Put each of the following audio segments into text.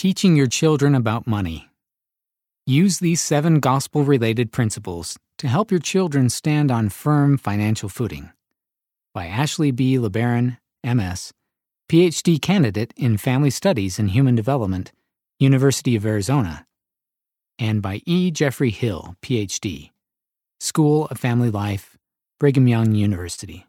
Teaching your children about money. Use these seven gospel related principles to help your children stand on firm financial footing. By Ashley B. LeBaron, MS, PhD candidate in Family Studies and Human Development, University of Arizona. And by E. Jeffrey Hill, PhD, School of Family Life, Brigham Young University.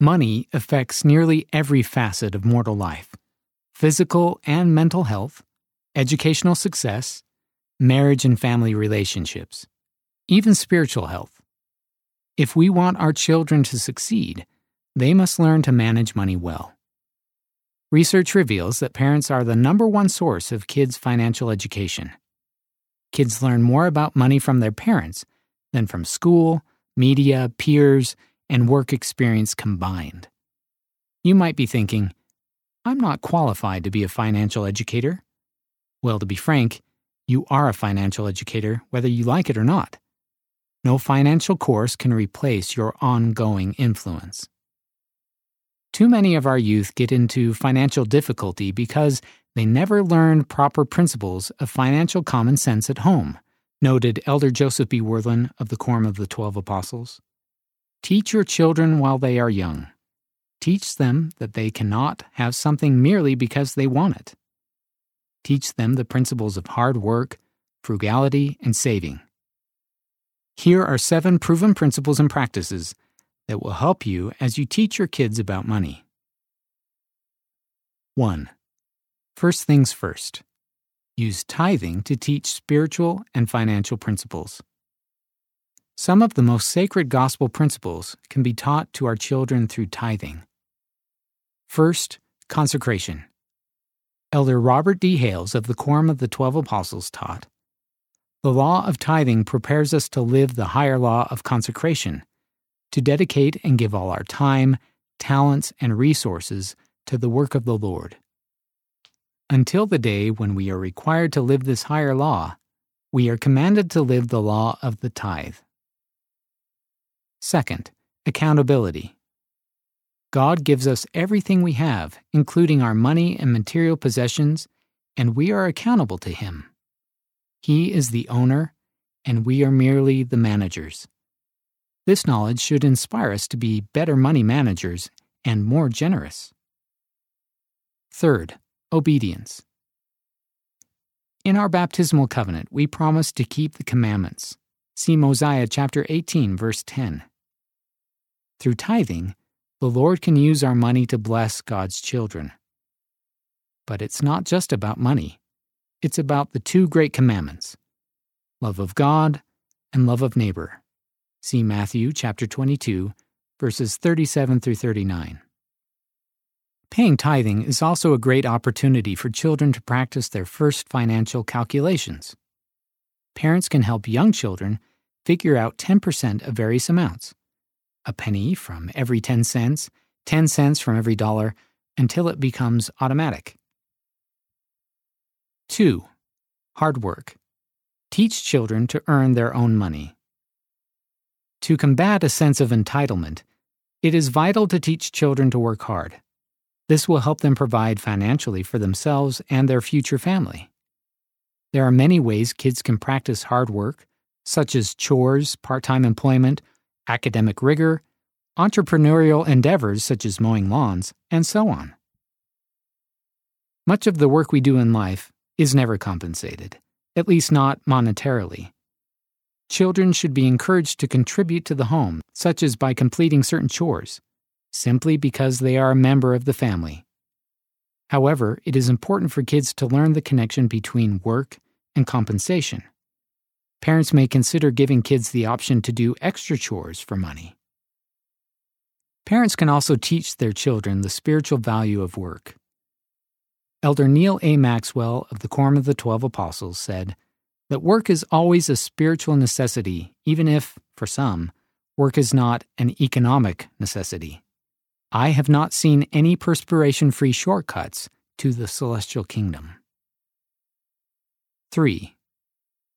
Money affects nearly every facet of mortal life physical and mental health, educational success, marriage and family relationships, even spiritual health. If we want our children to succeed, they must learn to manage money well. Research reveals that parents are the number one source of kids' financial education. Kids learn more about money from their parents than from school, media, peers, and work experience combined. You might be thinking, I'm not qualified to be a financial educator. Well, to be frank, you are a financial educator whether you like it or not. No financial course can replace your ongoing influence. Too many of our youth get into financial difficulty because they never learned proper principles of financial common sense at home, noted Elder Joseph B. Wirthlin of the Quorum of the Twelve Apostles. Teach your children while they are young. Teach them that they cannot have something merely because they want it. Teach them the principles of hard work, frugality, and saving. Here are seven proven principles and practices that will help you as you teach your kids about money. 1. First things first. Use tithing to teach spiritual and financial principles. Some of the most sacred gospel principles can be taught to our children through tithing. First, consecration. Elder Robert D. Hales of the Quorum of the Twelve Apostles taught The law of tithing prepares us to live the higher law of consecration, to dedicate and give all our time, talents, and resources to the work of the Lord. Until the day when we are required to live this higher law, we are commanded to live the law of the tithe. Second, accountability. God gives us everything we have, including our money and material possessions, and we are accountable to Him. He is the owner, and we are merely the managers. This knowledge should inspire us to be better money managers and more generous. Third, obedience. In our baptismal covenant, we promise to keep the commandments. See Mosiah chapter 18, verse 10. Through tithing, the Lord can use our money to bless God's children. But it's not just about money, it's about the two great commandments love of God and love of neighbor. See Matthew chapter 22, verses 37 through 39. Paying tithing is also a great opportunity for children to practice their first financial calculations. Parents can help young children figure out 10% of various amounts a penny from every 10 cents, 10 cents from every dollar, until it becomes automatic. 2. Hard work. Teach children to earn their own money. To combat a sense of entitlement, it is vital to teach children to work hard. This will help them provide financially for themselves and their future family. There are many ways kids can practice hard work, such as chores, part time employment, academic rigor, entrepreneurial endeavors such as mowing lawns, and so on. Much of the work we do in life is never compensated, at least not monetarily. Children should be encouraged to contribute to the home, such as by completing certain chores, simply because they are a member of the family. However, it is important for kids to learn the connection between work and compensation. Parents may consider giving kids the option to do extra chores for money. Parents can also teach their children the spiritual value of work. Elder Neal A. Maxwell of the Quorum of the Twelve Apostles said that work is always a spiritual necessity, even if, for some, work is not an economic necessity. I have not seen any perspiration free shortcuts to the celestial kingdom. 3.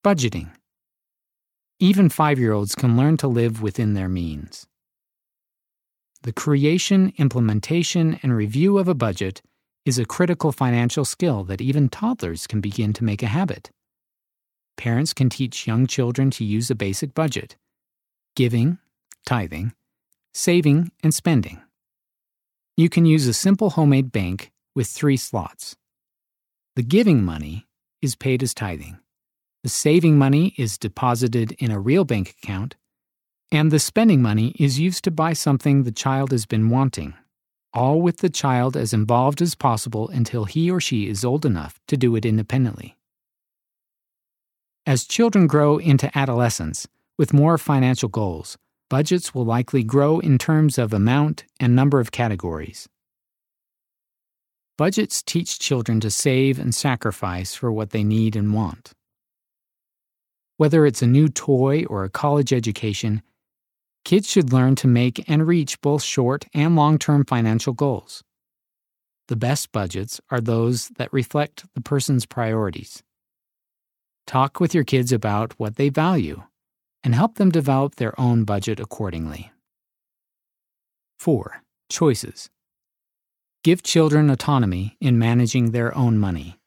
Budgeting. Even five year olds can learn to live within their means. The creation, implementation, and review of a budget is a critical financial skill that even toddlers can begin to make a habit. Parents can teach young children to use a basic budget giving, tithing, saving, and spending. You can use a simple homemade bank with three slots. The giving money is paid as tithing, the saving money is deposited in a real bank account, and the spending money is used to buy something the child has been wanting, all with the child as involved as possible until he or she is old enough to do it independently. As children grow into adolescence with more financial goals, budgets will likely grow in terms of amount and number of categories. Budgets teach children to save and sacrifice for what they need and want. Whether it's a new toy or a college education, kids should learn to make and reach both short and long term financial goals. The best budgets are those that reflect the person's priorities. Talk with your kids about what they value and help them develop their own budget accordingly. 4. Choices. Give children autonomy in managing their own money.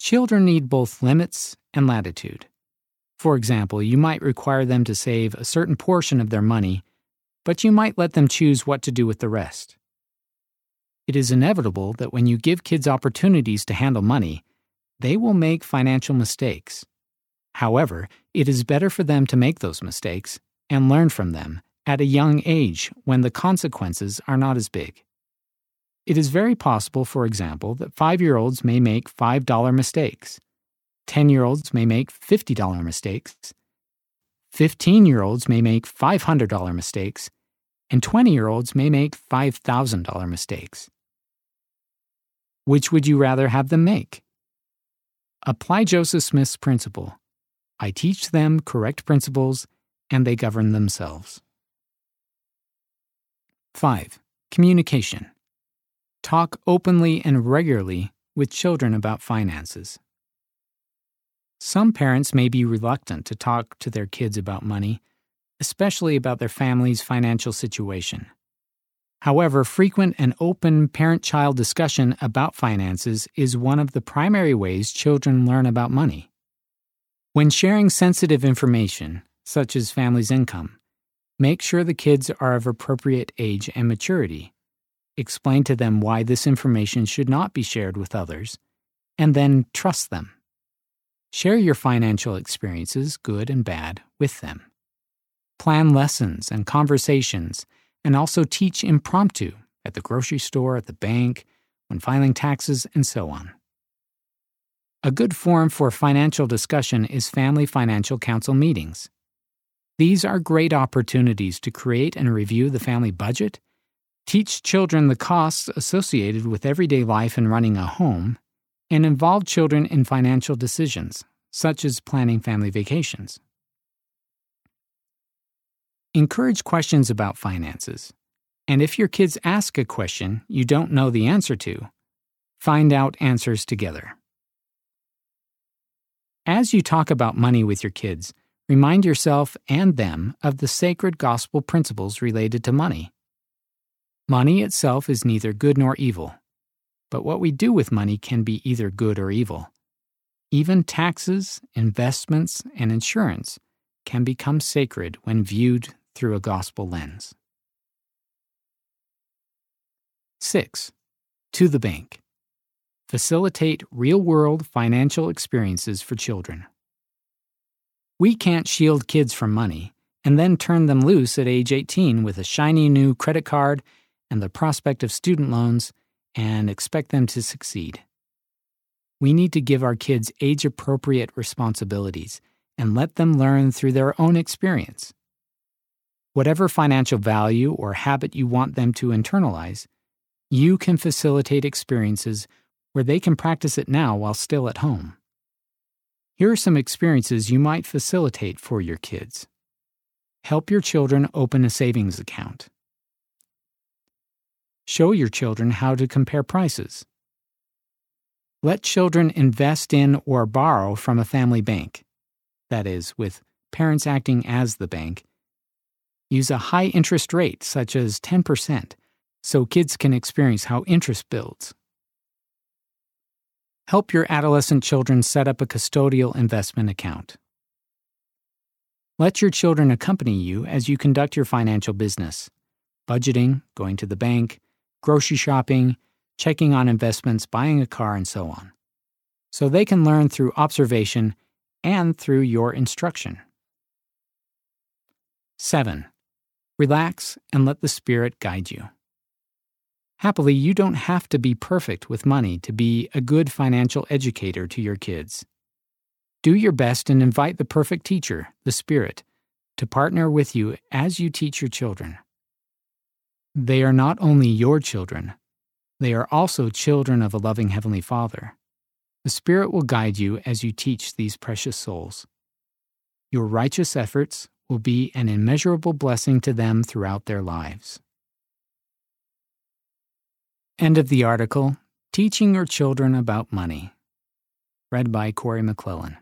Children need both limits and latitude. For example, you might require them to save a certain portion of their money, but you might let them choose what to do with the rest. It is inevitable that when you give kids opportunities to handle money, they will make financial mistakes. However, it is better for them to make those mistakes and learn from them at a young age when the consequences are not as big. It is very possible, for example, that five year olds may make $5 mistakes, 10 year olds may make $50 mistakes, 15 year olds may make $500 mistakes, and 20 year olds may make $5,000 mistakes. Which would you rather have them make? Apply Joseph Smith's principle. I teach them correct principles, and they govern themselves. 5. Communication. Talk openly and regularly with children about finances. Some parents may be reluctant to talk to their kids about money, especially about their family's financial situation. However, frequent and open parent child discussion about finances is one of the primary ways children learn about money. When sharing sensitive information, such as family's income, make sure the kids are of appropriate age and maturity. Explain to them why this information should not be shared with others, and then trust them. Share your financial experiences, good and bad, with them. Plan lessons and conversations and also teach impromptu at the grocery store, at the bank, when filing taxes, and so on. A good forum for financial discussion is family financial council meetings. These are great opportunities to create and review the family budget, teach children the costs associated with everyday life and running a home, and involve children in financial decisions, such as planning family vacations. Encourage questions about finances. And if your kids ask a question you don't know the answer to, find out answers together. As you talk about money with your kids, remind yourself and them of the sacred gospel principles related to money. Money itself is neither good nor evil, but what we do with money can be either good or evil. Even taxes, investments, and insurance can become sacred when viewed through a gospel lens. 6. To the bank. Facilitate real world financial experiences for children. We can't shield kids from money and then turn them loose at age 18 with a shiny new credit card and the prospect of student loans and expect them to succeed. We need to give our kids age appropriate responsibilities and let them learn through their own experience. Whatever financial value or habit you want them to internalize, you can facilitate experiences where they can practice it now while still at home. Here are some experiences you might facilitate for your kids. Help your children open a savings account. Show your children how to compare prices. Let children invest in or borrow from a family bank, that is, with parents acting as the bank, Use a high interest rate, such as 10%, so kids can experience how interest builds, help your adolescent children set up a custodial investment account. Let your children accompany you as you conduct your financial business budgeting, going to the bank, grocery shopping, checking on investments, buying a car, and so on. So they can learn through observation and through your instruction. 7. Relax and let the Spirit guide you. Happily, you don't have to be perfect with money to be a good financial educator to your kids. Do your best and invite the perfect teacher, the Spirit, to partner with you as you teach your children. They are not only your children, they are also children of a loving Heavenly Father. The Spirit will guide you as you teach these precious souls. Your righteous efforts will be an immeasurable blessing to them throughout their lives. End of the article Teaching Your Children About Money. Read by Corey McClellan.